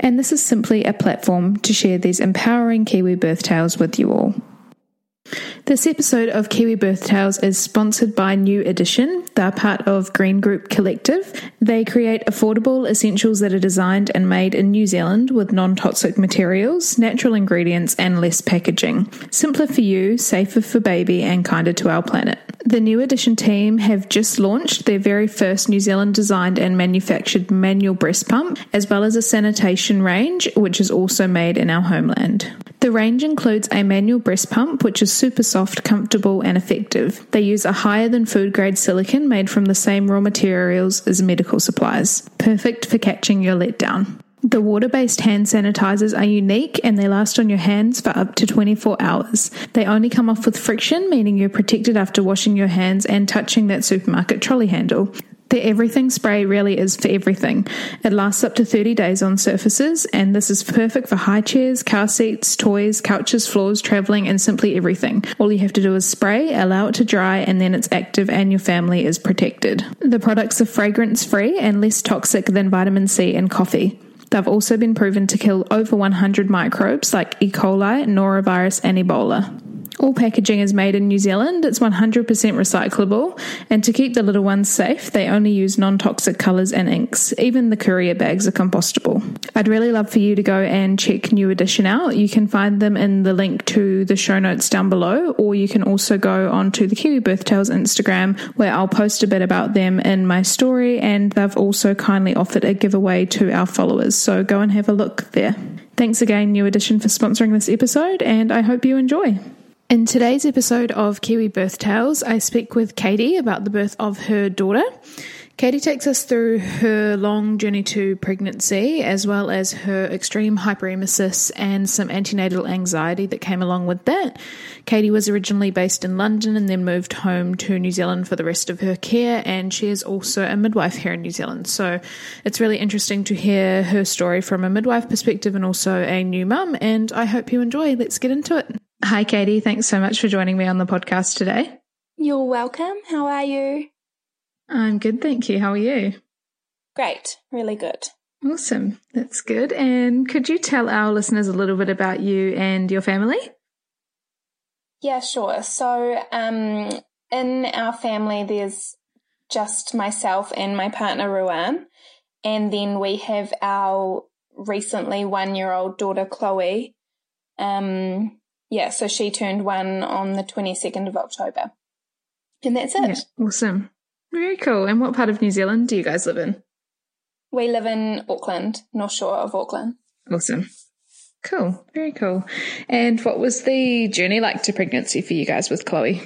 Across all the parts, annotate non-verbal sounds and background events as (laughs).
and this is simply a platform to share these empowering Kiwi birth tales with you all. This episode of Kiwi Birth Tales is sponsored by New Edition. They're part of Green Group Collective. They create affordable essentials that are designed and made in New Zealand with non toxic materials, natural ingredients, and less packaging. Simpler for you, safer for baby, and kinder to our planet. The New Edition team have just launched their very first New Zealand designed and manufactured manual breast pump, as well as a sanitation range, which is also made in our homeland. The range includes a manual breast pump, which is super soft, comfortable, and effective. They use a higher than food grade silicone made from the same raw materials as medical supplies. Perfect for catching your letdown. The water based hand sanitizers are unique and they last on your hands for up to 24 hours. They only come off with friction, meaning you're protected after washing your hands and touching that supermarket trolley handle. The everything spray really is for everything. It lasts up to 30 days on surfaces, and this is perfect for high chairs, car seats, toys, couches, floors, traveling, and simply everything. All you have to do is spray, allow it to dry, and then it's active and your family is protected. The products are fragrance free and less toxic than vitamin C and coffee. They've also been proven to kill over 100 microbes like E. coli, norovirus, and Ebola. All packaging is made in New Zealand. It's 100% recyclable. And to keep the little ones safe, they only use non toxic colours and inks. Even the courier bags are compostable. I'd really love for you to go and check New Edition out. You can find them in the link to the show notes down below, or you can also go onto the Kiwi Birth Tales Instagram where I'll post a bit about them in my story. And they've also kindly offered a giveaway to our followers. So go and have a look there. Thanks again, New Edition, for sponsoring this episode, and I hope you enjoy. In today's episode of Kiwi Birth Tales, I speak with Katie about the birth of her daughter. Katie takes us through her long journey to pregnancy, as well as her extreme hyperemesis and some antenatal anxiety that came along with that. Katie was originally based in London and then moved home to New Zealand for the rest of her care, and she is also a midwife here in New Zealand. So it's really interesting to hear her story from a midwife perspective and also a new mum, and I hope you enjoy. Let's get into it. Hi, Katie. Thanks so much for joining me on the podcast today. You're welcome. How are you? I'm good, thank you. How are you? Great. Really good. Awesome. That's good. And could you tell our listeners a little bit about you and your family? Yeah, sure. So, um, in our family, there's just myself and my partner, Ruan. And then we have our recently one year old daughter, Chloe. Um, yeah, so she turned one on the 22nd of October. And that's it. Yeah, awesome. Very cool. And what part of New Zealand do you guys live in? We live in Auckland, North Shore of Auckland. Awesome. Cool. Very cool. And what was the journey like to pregnancy for you guys with Chloe?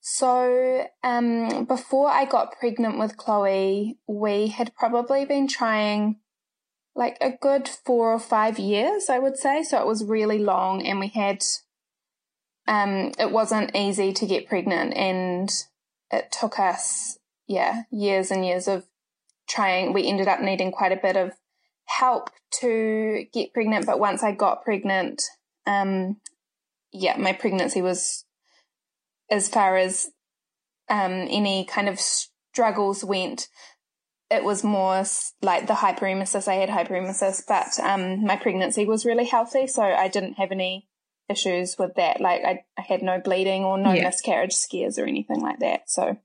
So, um, before I got pregnant with Chloe, we had probably been trying like a good four or five years, I would say. So it was really long and we had, um, it wasn't easy to get pregnant and it took us, yeah, years and years of trying. We ended up needing quite a bit of help to get pregnant. But once I got pregnant, um, yeah, my pregnancy was as far as, um, any kind of struggles went, it was more like the hyperemesis. I had hyperemesis, but um, my pregnancy was really healthy, so I didn't have any issues with that. Like I, I had no bleeding or no yeah. miscarriage scares or anything like that. So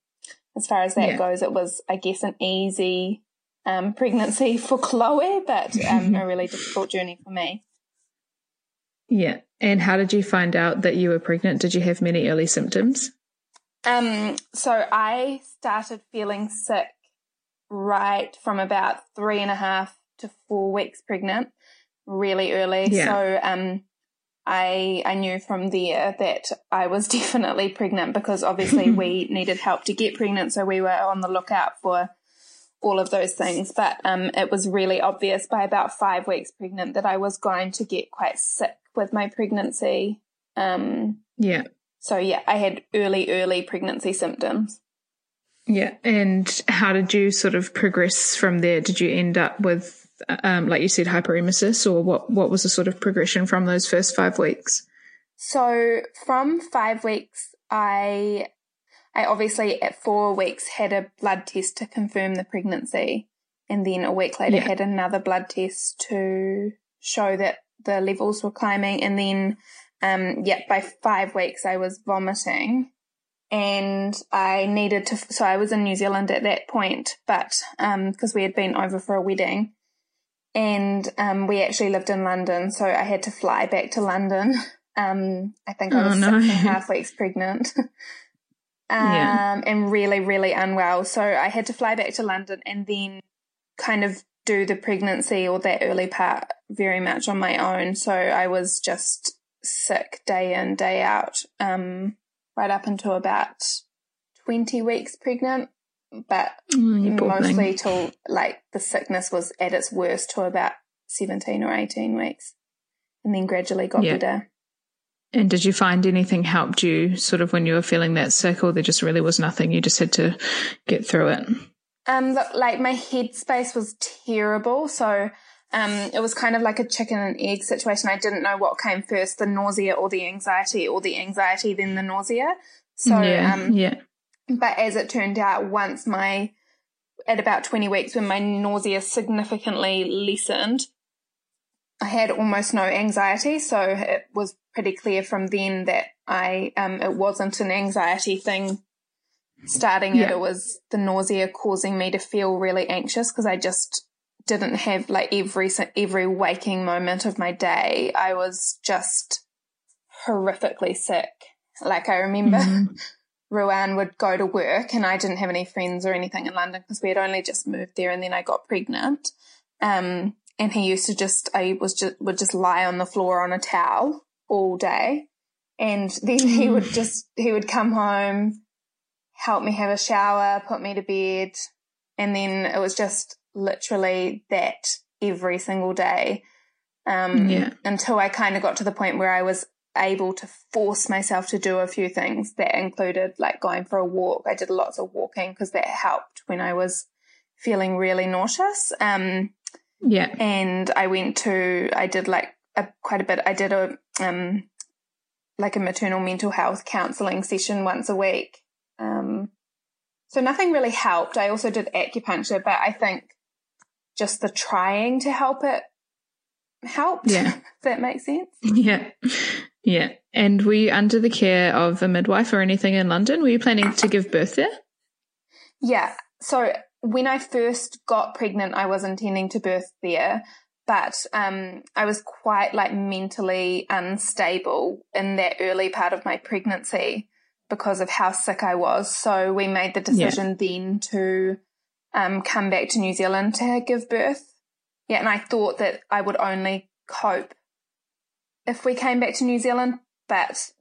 as far as that yeah. goes, it was, I guess, an easy um, pregnancy (laughs) for Chloe, but um, a really difficult journey for me. Yeah. And how did you find out that you were pregnant? Did you have many early symptoms? Um, so I started feeling sick right from about three and a half to four weeks pregnant, really early. Yeah. So um, I I knew from there that I was (laughs) definitely pregnant because obviously (laughs) we needed help to get pregnant, so we were on the lookout for all of those things. But um, it was really obvious by about five weeks pregnant that I was going to get quite sick with my pregnancy. Um, yeah. So yeah, I had early, early pregnancy symptoms. Yeah. And how did you sort of progress from there? Did you end up with, um, like you said, hyperemesis or what, what was the sort of progression from those first five weeks? So from five weeks, I, I obviously at four weeks had a blood test to confirm the pregnancy. And then a week later yeah. had another blood test to show that the levels were climbing. And then, um, yeah, by five weeks I was vomiting and I needed to, so I was in New Zealand at that point, but, um, cause we had been over for a wedding and, um, we actually lived in London. So I had to fly back to London. (laughs) Um, I think I oh, was oh, no. six and a half (laughs) weeks pregnant. (laughs) um, yeah. and really, really unwell. So I had to fly back to London and then kind of do the pregnancy or that early part very much on my own. So I was just sick day in, day out, um, right up until about 20 weeks pregnant. But oh, mostly till like the sickness was at its worst till about 17 or 18 weeks and then gradually got yeah. better. And did you find anything helped you sort of when you were feeling that sick or there just really was nothing? You just had to get through it? Um, look, like my headspace was terrible. So, um, it was kind of like a chicken and egg situation. I didn't know what came first, the nausea or the anxiety or the anxiety, then the nausea. So, yeah, um, yeah. But as it turned out, once my, at about 20 weeks when my nausea significantly lessened, I had almost no anxiety. So it was pretty clear from then that I, um, it wasn't an anxiety thing starting yeah. it, it was the nausea causing me to feel really anxious because I just didn't have like every every waking moment of my day. I was just horrifically sick. Like I remember mm-hmm. (laughs) Ruan would go to work and I didn't have any friends or anything in London because we had only just moved there and then I got pregnant. Um, and he used to just, I was just, would just lie on the floor on a towel all day. And then he would just, he would come home, help me have a shower, put me to bed. And then it was just literally that every single day. Um, yeah. until I kind of got to the point where I was able to force myself to do a few things that included like going for a walk. I did lots of walking because that helped when I was feeling really nauseous. Um, yeah. And I went to, I did like a, quite a bit. I did a, um, like a maternal mental health counseling session once a week. Um, so nothing really helped. I also did acupuncture, but I think just the trying to help it helped. Yeah. (laughs) if that makes sense. Yeah. Yeah. And were you under the care of a midwife or anything in London? Were you planning to give birth there? Yeah. So when I first got pregnant, I was intending to birth there, but um, I was quite like mentally unstable in that early part of my pregnancy because of how sick I was. So we made the decision yeah. then to um, come back to New Zealand to give birth. Yeah, and I thought that I would only cope if we came back to New Zealand, but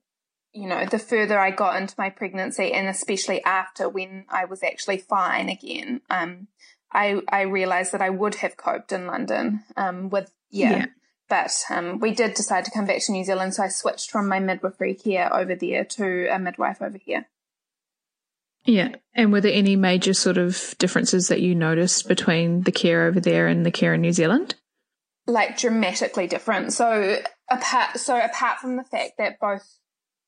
you know, the further I got into my pregnancy and especially after when I was actually fine again, um, I, I realized that I would have coped in London, um, with, yeah, yeah. But um, we did decide to come back to New Zealand, so I switched from my midwifery care over there to a midwife over here. Yeah. And were there any major sort of differences that you noticed between the care over there and the care in New Zealand? Like dramatically different. So apart so apart from the fact that both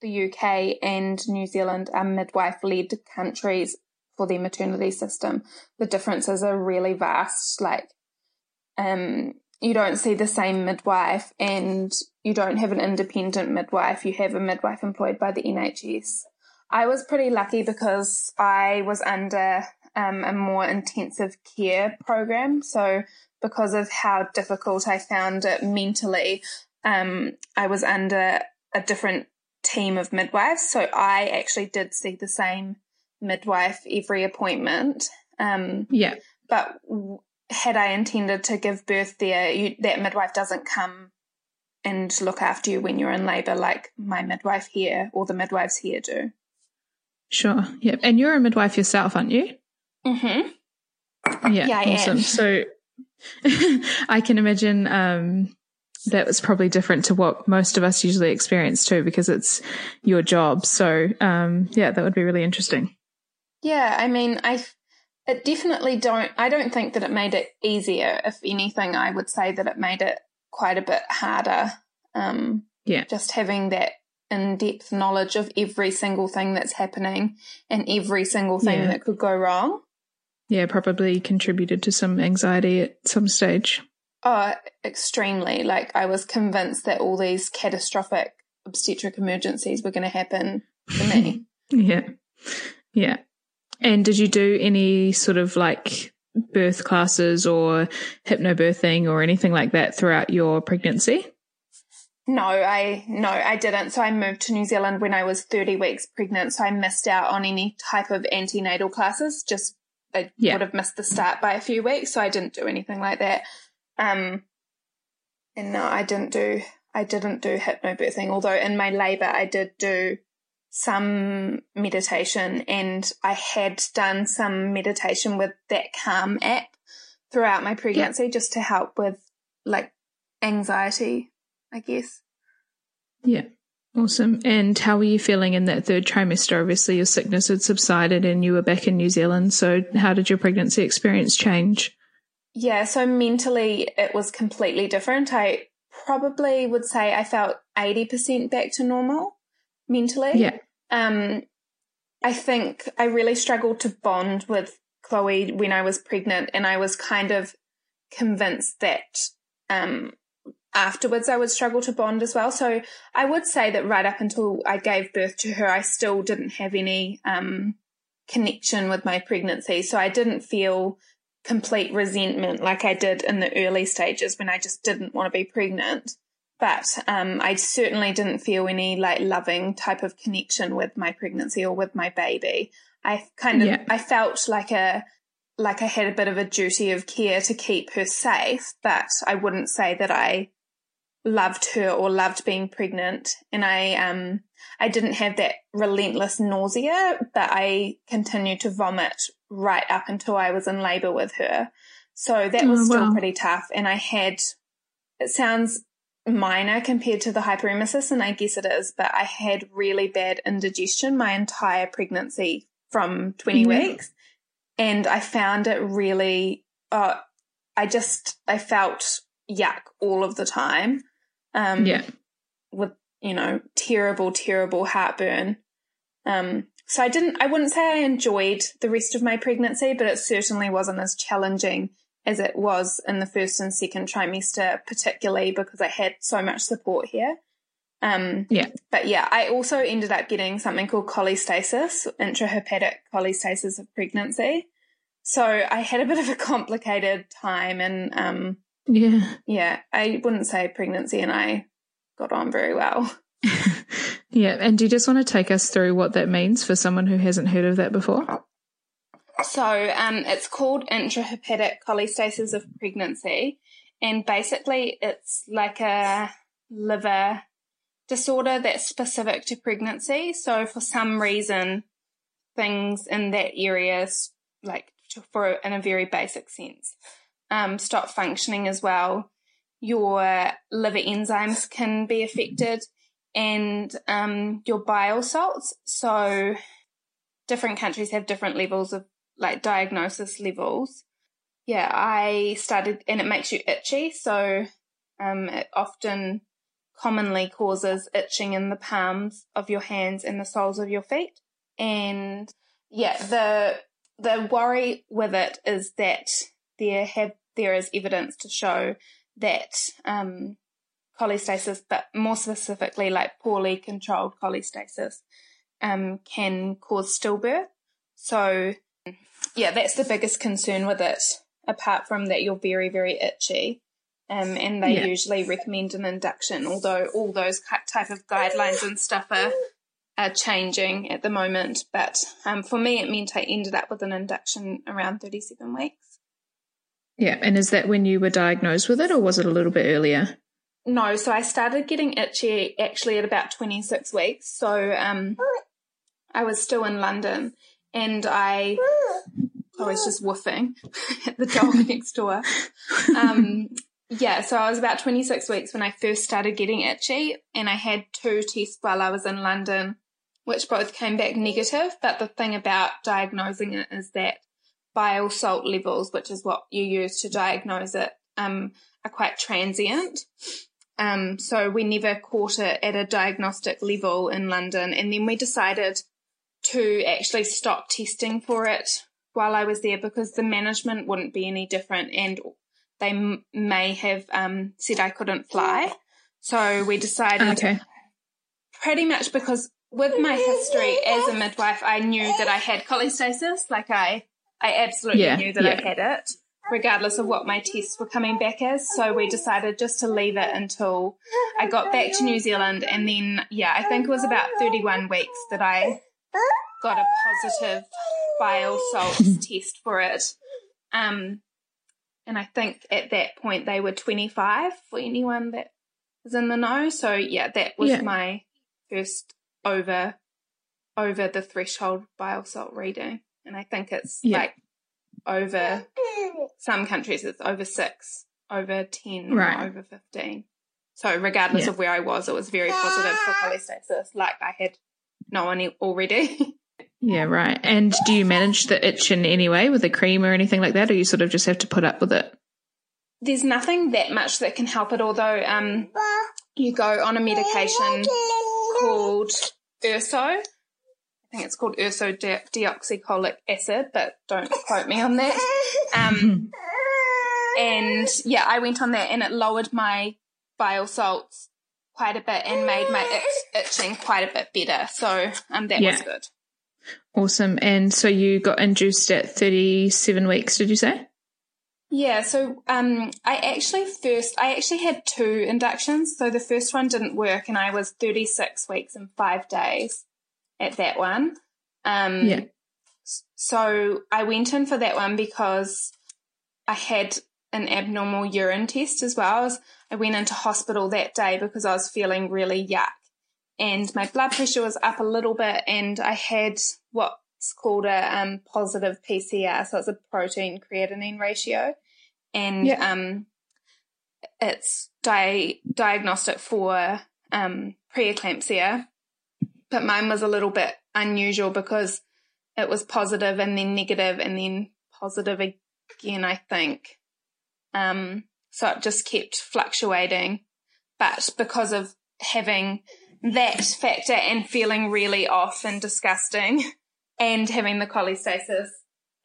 the UK and New Zealand are midwife led countries for their maternity system, the differences are really vast. Like um you don't see the same midwife and you don't have an independent midwife, you have a midwife employed by the NHS. I was pretty lucky because I was under um, a more intensive care program. So because of how difficult I found it mentally, um, I was under a different team of midwives. So I actually did see the same midwife every appointment. Um, yeah. But had I intended to give birth there, you, that midwife doesn't come and look after you when you're in labour like my midwife here or the midwives here do. Sure. Yep. And you're a midwife yourself, aren't you? Mm-hmm. Yeah. Yeah, awesome. So (laughs) I can imagine um, that was probably different to what most of us usually experience too, because it's your job. So um, yeah, that would be really interesting. Yeah, I mean, I it definitely don't. I don't think that it made it easier. If anything, I would say that it made it quite a bit harder. Um, Yeah. just having that in-depth knowledge of every single thing that's happening and every single thing Yeah. that could go wrong. Yeah, probably contributed to some anxiety at some stage. Oh, extremely. Like I was convinced that all these catastrophic obstetric emergencies were going to happen to me. (laughs) Yeah. Yeah. And did you do any sort of like birth classes or hypnobirthing or anything like that throughout your pregnancy? No, I no, I didn't. So I moved to New Zealand when I was 30 weeks pregnant, so I missed out on any type of antenatal classes. Just I Yeah. would have missed the start by a few weeks, so I didn't do anything like that. Um and no, I didn't do I didn't do hypnobirthing, although in my labor I did do some meditation and I had done some meditation with that Calm app throughout my pregnancy just to help with like anxiety, I guess. Yeah. Awesome. And how were you feeling in that third trimester? Obviously, your sickness had subsided and you were back in New Zealand. So, how did your pregnancy experience change? Yeah, so mentally it was completely different. I probably would say I felt 80% back to normal mentally. Yeah. Um, I think I really struggled to bond with Chloe when I was pregnant, and I was kind of convinced that um, afterwards I would struggle to bond as well. So I would say that right up until I gave birth to her, I still didn't have any um, connection with my pregnancy. So I didn't feel complete resentment like I did in the early stages when I just didn't want to be pregnant. But um, I certainly didn't feel any like loving type of connection with my pregnancy or with my baby. I kind of Yeah. I felt like a like I had a bit of a duty of care to keep her safe, but I wouldn't say that I loved her or loved being pregnant. And I um I didn't have that relentless nausea, but I continued to vomit right up until I was in labor with her. So that was Oh, still pretty tough. And I had it sounds minor compared to the hyperemesis, and I guess it is, but I had really bad indigestion my entire pregnancy from 20 Yeah. weeks. And I found it really, uh, I just, I felt yuck all of the time. Um, Yeah. with, you know, terrible, terrible heartburn. Um, so I didn't, I wouldn't say I enjoyed the rest of my pregnancy, but it certainly wasn't as challenging as it was in the first and second trimester, particularly because I had so much support here. Um, Yeah. but yeah, I also ended up getting something called cholestasis, intrahepatic cholestasis of pregnancy. So I had a bit of a complicated time and, um, Yeah. yeah, I wouldn't say pregnancy and I got on very well. (laughs) Yeah. And do you just want to take us through what that means for someone who hasn't heard of that before? So um, it's called intrahepatic cholestasis of pregnancy, and basically it's like a liver disorder that's specific to pregnancy. So for some reason, things in that area, like to- for in a very basic sense, um, stop functioning as well. Your liver enzymes can be affected, and um, your bile salts. So different countries have different levels of like diagnosis levels. Yeah, I started, and it makes you itchy. So um, it often commonly causes itching in the palms of your hands and the soles of your feet. And yeah, the the worry with it is that there have there is evidence to show that um, cholestasis, but more specifically, like poorly controlled cholestasis, um, can cause stillbirth. So yeah, that's the biggest concern with it. Apart from that, you're very, very itchy. Um, and they Yeah. usually recommend an induction, although all those type of guidelines and stuff are, are changing at the moment. But um, for me, it meant I ended up with an induction around 37 weeks. Yeah. And is that when you were diagnosed with it, or was it a little bit earlier? No, so I started getting itchy actually at about 26 weeks. So um, I was still in London and I, I was just woofing (laughs) at the dog (laughs) next door. Um, yeah, so I was about 26 weeks when I first started getting itchy and I had two tests while I was in London, which both came back negative. But the thing about diagnosing it is that bile salt levels, which is what you use to diagnose it, um, are quite transient. Um, so we never caught it at a diagnostic level in London. And then we decided to actually stop testing for it while I was there because the management wouldn't be any different and they m- may have um, said I couldn't fly. So we decided Okay. pretty much because with my history as a midwife, I knew that I had cholestasis. Like I, I absolutely Yeah, knew that yeah. I had it, regardless of what my tests were coming back as. So we decided just to leave it until I got back to New Zealand, and then yeah, I think it was about thirty-one weeks that I got a positive bile salts (laughs) test for it. Um, and I think at that point they were twenty-five for anyone that was in the know. So yeah, that was Yeah. my first over over the threshold bile salt reading, and I think it's Yeah. like over (laughs) some countries it's over six, over ten, Right. over fifteen. So regardless Yeah. of where I was, it was very positive for (laughs) cholestasis. Like I had no one already. (laughs) Yeah, right. And do you manage the itch in any way with a cream or anything like that, or you sort of just have to put up with it? There's nothing that much that can help it, although um, you go on a medication called Urso. I think it's called Urso de- deoxycholic acid, but don't quote me on that. Um, (laughs) and yeah, I went on that and it lowered my bile salts quite a bit and made my itch- itching quite a bit better. So um, that Yeah. was good. Awesome. And so you got induced at 37 weeks, did you say? Yeah, so um, I actually first, I actually had two inductions. So the first one didn't work, and I was 36 weeks and five days at that one. Um, Yeah. So I went in for that one because I had an abnormal urine test as well. I, was, I went into hospital that day because I was feeling really yuck, and my blood pressure was up a little bit, and I had what's called a um, positive PCR, so it's a protein creatinine ratio, and Yeah. um, it's di- diagnostic for um, preeclampsia, but mine was a little bit unusual because it was positive and then negative and then positive again, I think. Um, so it just kept fluctuating. But because of having that factor and feeling really off and disgusting (laughs) and having the cholestasis,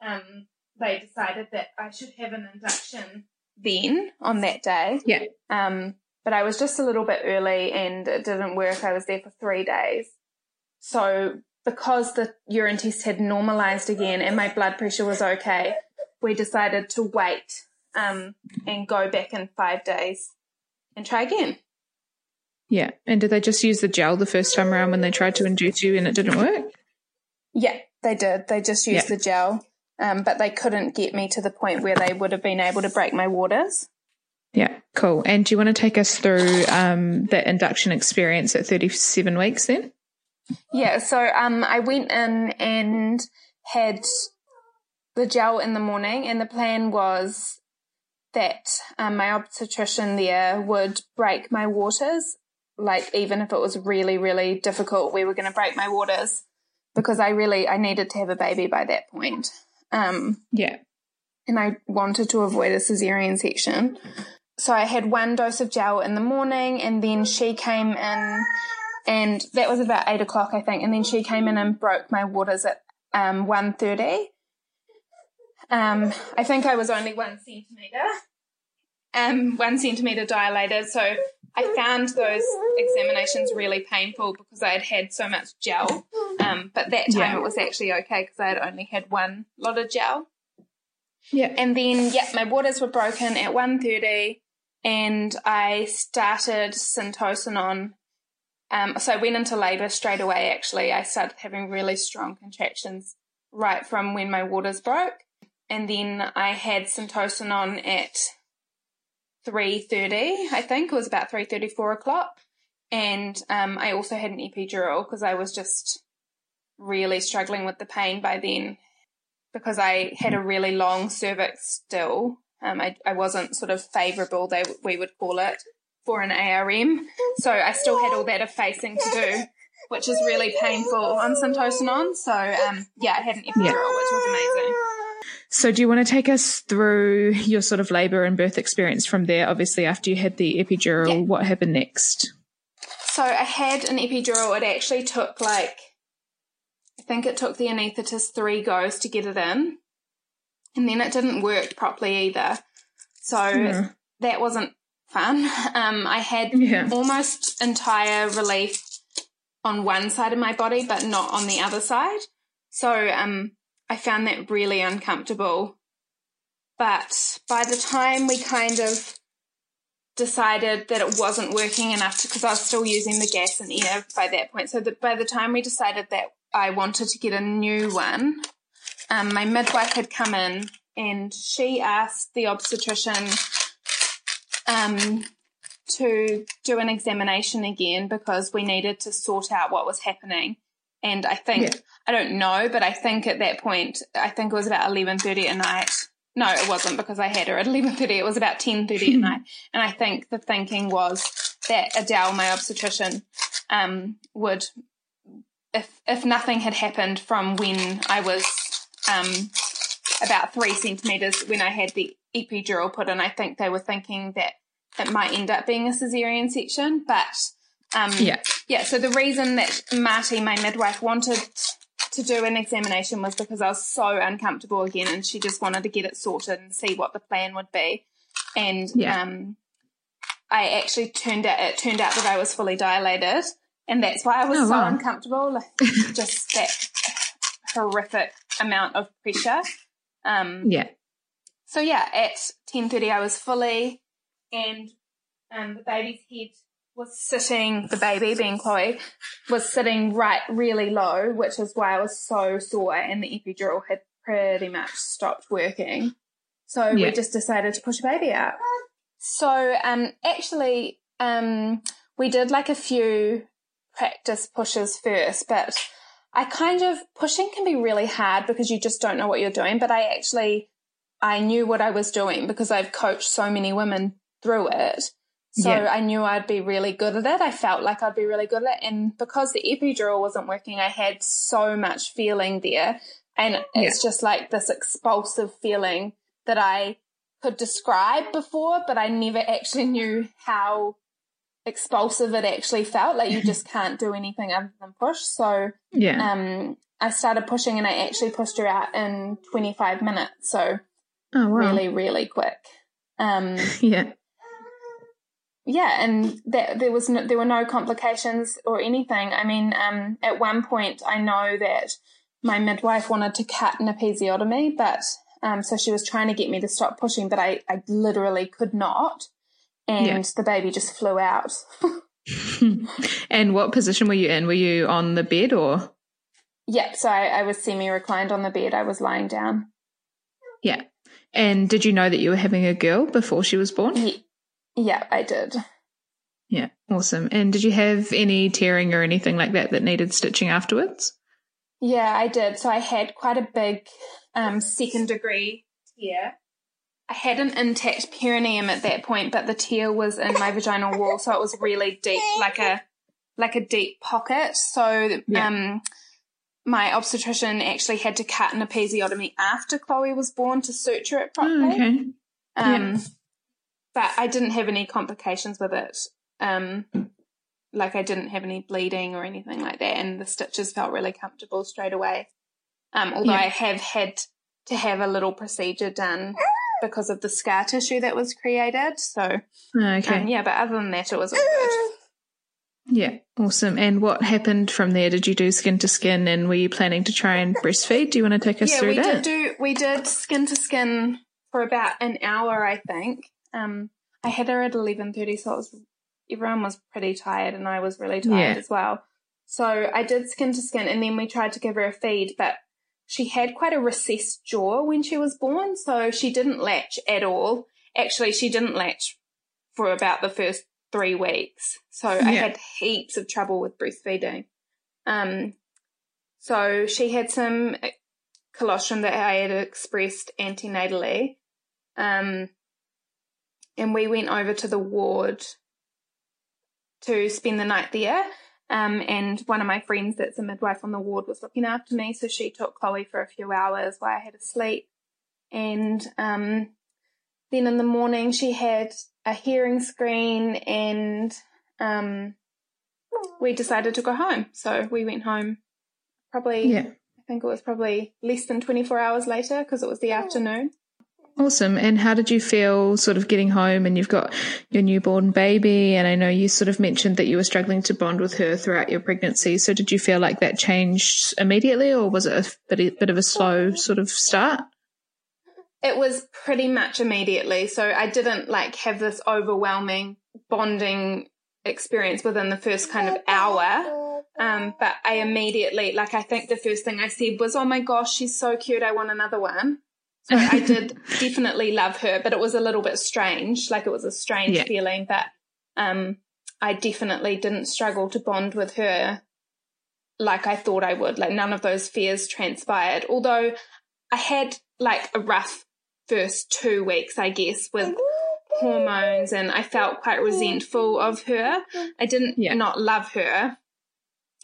um, they decided that I should have an induction then on that day. Yeah. Um, but I was just a little bit early and it didn't work. I was there for three days. So because the urine test had normalized again and my blood pressure was okay, we decided to wait um, and go back in five days and try again. Yeah. And did they just use the gel the first time around when they tried to induce you and it didn't work? Yeah, they did. They just used Yeah. the gel, um, but they couldn't get me to the point where they would have been able to break my waters. Yeah, cool. And do you want to take us through um, that induction experience at 37 weeks then? Yeah, so um, I went in and had the gel in the morning, and the plan was that um, my obstetrician there would break my waters. Like even if it was really, really difficult, we were going to break my waters because I really I needed to have a baby by that point. Um, Yeah. and I wanted to avoid a cesarean section. So I had one dose of gel in the morning, and then she came in, and that was about eight o'clock, I think. And then she came in and broke my waters at um, one thirty. Um, I think I was only one centimeter, um, one centimeter dilated. So I found those examinations really painful because I had had so much gel. Um, but that time yeah. it was actually okay because I had only had one lot of gel. Yeah. And then, yeah, my waters were broken at 1.30 and I started Syntocinon. Um, so I went into labour straight away, actually. I started having really strong contractions right from when my waters broke. And then I had Syntocinon at 3.30, I think. It was about 3.30, 4 o'clock. And um, I also had an epidural because I was just really struggling with the pain by then because I had a really long cervix still. Um, I, I wasn't sort of favourable, they we would call it, for an ARM. So I still had all that effacing to do, which is really painful on Syntocinon. So um, yeah, I had an epidural, yeah. which was amazing. So, do you want to take us through your sort of labour and birth experience from there? Obviously, after you had the epidural, yeah. what happened next? So, I had an epidural. It actually took like, I think it took the anaesthetist three goes to get it in. And then it didn't work properly either. So, mm. that wasn't fun. (laughs) Um, I had yeah. almost entire relief on one side of my body, but not on the other side. So, um, I found that really uncomfortable. But by the time we kind of decided that it wasn't working enough because I was still using the gas and air by that point. So that by the time we decided that I wanted to get a new one, um, my midwife had come in and she asked the obstetrician um, to do an examination again because we needed to sort out what was happening. And I think yeah. I don't know, but I think at that point, I think it was about eleven thirty at night. No, it wasn't because I had her at (laughs) eleven thirty. It was about ten thirty at night, (laughs) and I think the thinking was that Adele, my obstetrician, um, would, if if nothing had happened from when I was um, about three centimeters when I had the epidural put in, I think they were thinking that it might end up being a cesarean section, but um, yeah. Yeah. So the reason that Marty, my midwife, wanted to do an examination was because I was so uncomfortable again and she just wanted to get it sorted and see what the plan would be. And yeah. um, I actually turned out, it turned out that I was fully dilated. And that's why I was oh, so wow. uncomfortable. Like, just that horrific amount of pressure. Um, yeah. So yeah, at 10.30 I was fully and um, the baby's head was sitting, the baby being Chloe, was sitting right really low, which is why I was so sore and the epidural had pretty much stopped working. So yeah. we just decided to push a baby out. So um, actually, um, we did like a few practice pushes first, but I kind of pushing can be really hard because you just don't know what you're doing. But I actually I knew what I was doing because I've coached so many women through it. So yeah. I knew I'd be really good at it. I felt like I'd be really good at it. And because the epidural wasn't working, I had so much feeling there. And it's yeah. just like this expulsive feeling that I could describe before, but I never actually knew how expulsive it actually felt. Like you (laughs) just can't do anything other than push. So yeah. um, I started pushing and I actually pushed her out in 25 minutes. So oh, wow. really, really quick. Um, (laughs) yeah yeah, and that there was no, there were no complications or anything. I mean, um, at one point, I know that my midwife wanted to cut an episiotomy, but um, so she was trying to get me to stop pushing, but I, I literally could not, and yeah. the baby just flew out. (laughs) (laughs) and what position were you in? Were you on the bed or? Yeah, so I, I was semi reclined on the bed. I was lying down. Yeah. And did you know that you were having a girl before she was born? Yeah, yeah, I did. Yeah, awesome. And did you have any tearing or anything like that that needed stitching afterwards? Yeah, I did. So I had quite a big um, second degree tear. I had an intact perineum at that point, but the tear was in my vaginal wall, so it was really deep, like a like a deep pocket. So yeah. um, my obstetrician actually had to cut an episiotomy after Chloe was born to suture it properly. Oh, okay. Um, yeah but I didn't have any complications with it. Um, like I didn't have any bleeding or anything like that, and the stitches felt really comfortable straight away. Um, although yeah. I have had to have a little procedure done because of the scar tissue that was created. So, Okay. um, yeah, but other than that, it was all good. Yeah, awesome. And what happened from there? Did you do skin to skin and were you planning to try and breastfeed? Do you want to take us yeah, through we that? did do we did skin to skin for about an hour, I think. Um, I had her at eleven thirty, so it was everyone was pretty tired, and I was really tired Yeah. as well. So I did skin to skin, and then we tried to give her a feed, but she had quite a recessed jaw when she was born, so she didn't latch at all. Actually, she didn't latch for about the first three weeks. So I had heaps of trouble with breastfeeding. Um, so she had some colostrum that I had expressed antenatally. Um, and we went over to the ward to spend the night there. Um, and one of my friends that's a midwife on the ward was looking after me. So she took Chloe for a few hours while I had a sleep. And um, then in the morning, she had a hearing screen and um, we decided to go home. So we went home probably, Yeah. I think it was probably less than 24 hours later because it was the afternoon. Awesome. And how did you feel sort of getting home and you've got your newborn baby? And I know you sort of mentioned that you were struggling to bond with her throughout your pregnancy. So did you feel like that changed immediately or was it a bit, bit of a slow sort of start? It was pretty much immediately. So I didn't like have this overwhelming bonding experience within the first kind of hour. Um, but I immediately, like, I think the first thing I said was, Oh my gosh, she's so cute. I want another one. So I (laughs) did definitely love her, but it was a little bit strange. Like it was a strange Yeah. feeling, but, um, I definitely didn't struggle to bond with her like I thought I would. Like none of those fears transpired. Although I had like a rough first two weeks, I guess, with (laughs) hormones and I felt quite resentful of her. I didn't Yeah. not love her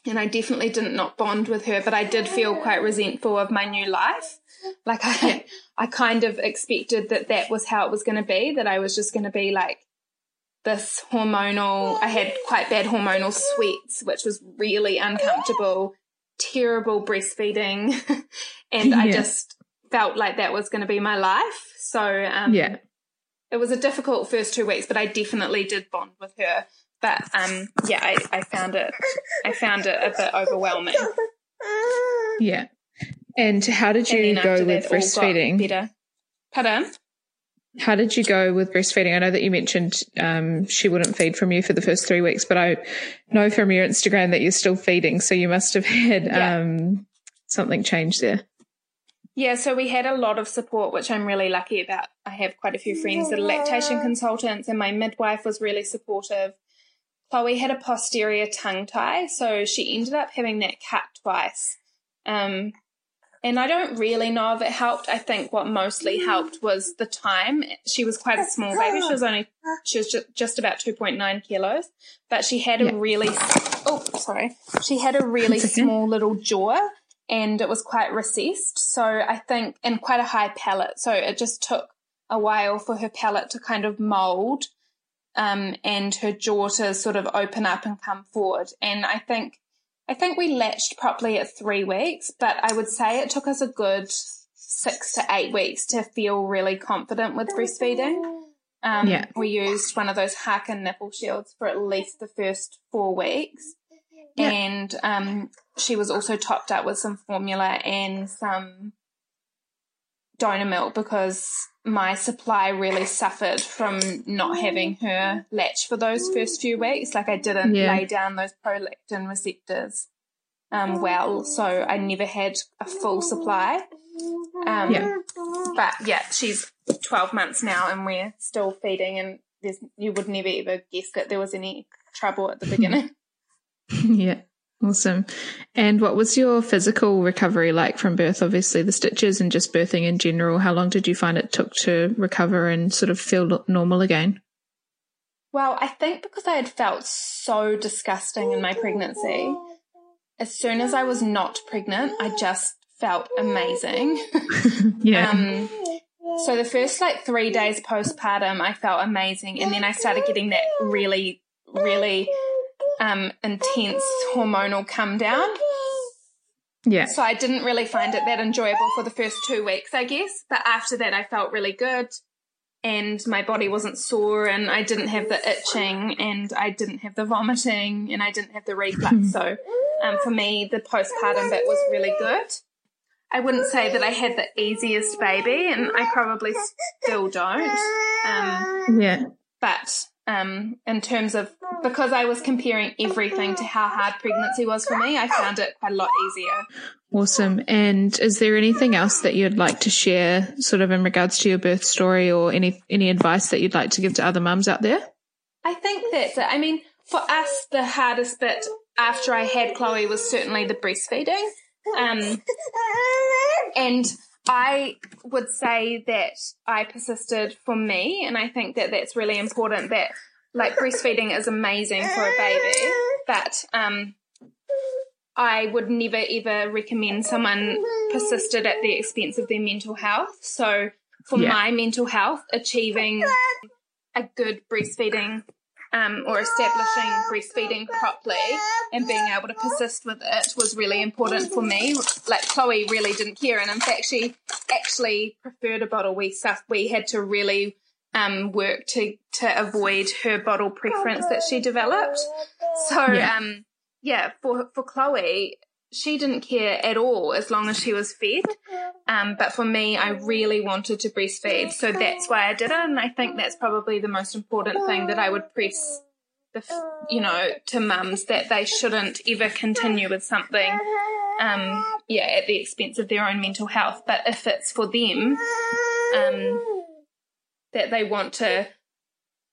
and I definitely didn't not bond with her, but I did feel quite resentful of my new life. Like I, I kind of expected that that was how it was going to be, that I was just going to be like this hormonal, I had quite bad hormonal sweats, which was really uncomfortable, terrible breastfeeding. (laughs) and I just felt like that was going to be my life. So, um, Yeah. it was a difficult first two weeks, but I definitely did bond with her. But um, yeah, I, I found it, I found it a bit overwhelming. Yeah. And how did you go with breastfeeding? Better. Pardon? How did you go with breastfeeding? I know that you mentioned um, she wouldn't feed from you for the first three weeks, but I know from your Instagram that you're still feeding, so you must have had Yeah. um, something change there. Yeah, so we had a lot of support, which I'm really lucky about. I have quite a few friends that are lactation consultants, and my midwife was really supportive. Chloe had a posterior tongue tie, so she ended up having that cut twice. Um, and I don't really know if it helped. I think what mostly helped was the time. She was quite a small baby. She was only, she was ju- just about 2.9 kilos, but she had a Yeah. really, oh, sorry. She had a really small little jaw and it was quite recessed. So I think, and quite a high palate. So it just took a while for her palate to kind of mold um, and her jaw to sort of open up and come forward. And I think, I think we latched properly at three weeks, but I would say it took us a good six to eight weeks to feel really confident with breastfeeding. Um, Yeah. We used one of those Harkin nipple shields for at least the first four weeks. Yeah. And um, she was also topped up with some formula and some donor milk because my supply really suffered from not having her latch for those first few weeks. Like I didn't Yeah. lay down those prolactin receptors um, well, so I never had a full supply. Um, Yeah. But yeah, she's 12 months now and we're still feeding and there's, you would never ever guess that there was any trouble at the (laughs) beginning. (laughs) yeah. Awesome. And what was your physical recovery like from birth? Obviously, the stitches and just birthing in general. How long did you find it took to recover and sort of feel normal again? Well, I think because I had felt so disgusting in my pregnancy, as soon as I was not pregnant, I just felt amazing. (laughs) yeah. Um, so the first like three days postpartum, I felt amazing, and then I started getting that really, really um, intense hormonal come down. Yeah. So I didn't really find it that enjoyable for the first two weeks, I guess. But after that, I felt really good and my body wasn't sore and I didn't have the itching and I didn't have the vomiting and I didn't have the reflux. so um, for me, the postpartum bit was really good. I wouldn't say that I had the easiest baby and I probably still don't. Um, yeah. But um, in terms of because I was comparing everything to how hard pregnancy was for me, I found it quite a lot easier. Awesome. And is there anything else that you'd like to share, sort of in regards to your birth story, or any any advice that you'd like to give to other mums out there? I think that's it. I mean, for us, the hardest bit after I had Chloe was certainly the breastfeeding. Um, and I would say that I persisted for me, and I think that that's really important. That like breastfeeding is amazing for a baby, but um, I would never ever recommend someone persisted at the expense of their mental health. So for yeah. my mental health, achieving a good breastfeeding um, or establishing breastfeeding properly and being able to persist with it was really important for me. Like Coco really didn't care, and in fact, she actually preferred a bottle. We stuff we had to really um, work to to avoid her bottle preference that she developed. So yeah. um, yeah, for for Coco, she didn't care at all as long as she was fed. Um, but for me, I really wanted to breastfeed. So that's why I did it. And I think that's probably the most important thing that I would press the, you know, to mums that they shouldn't ever continue with something, um, yeah, at the expense of their own mental health. But if it's for them, um, that they want to,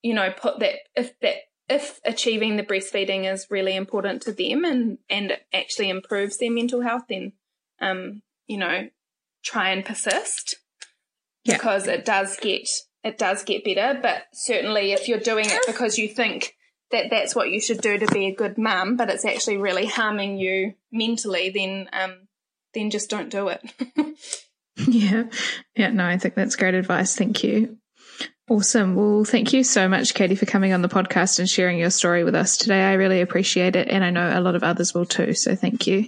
you know, put that, if that if achieving the breastfeeding is really important to them and and it actually improves their mental health, then um, you know, try and persist yeah. because it does get it does get better. But certainly, if you're doing it because you think that that's what you should do to be a good mum, but it's actually really harming you mentally, then um, then just don't do it. (laughs) yeah, yeah. No, I think that's great advice. Thank you. Awesome. Well, thank you so much, Katie, for coming on the podcast and sharing your story with us today. I really appreciate it. And I know a lot of others will too. So thank you.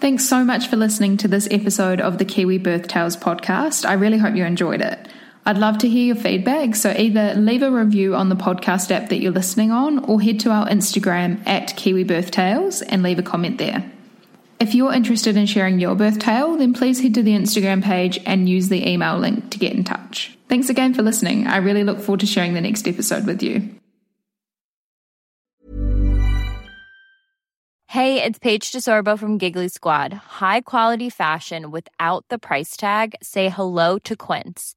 Thanks so much for listening to this episode of the Kiwi Birth Tales podcast. I really hope you enjoyed it. I'd love to hear your feedback, so either leave a review on the podcast app that you're listening on or head to our Instagram at Kiwi Birth Tales and leave a comment there. If you're interested in sharing your birth tale, then please head to the Instagram page and use the email link to get in touch. Thanks again for listening. I really look forward to sharing the next episode with you. Hey, it's Paige DeSorbo from Giggly Squad. High quality fashion without the price tag? Say hello to Quince.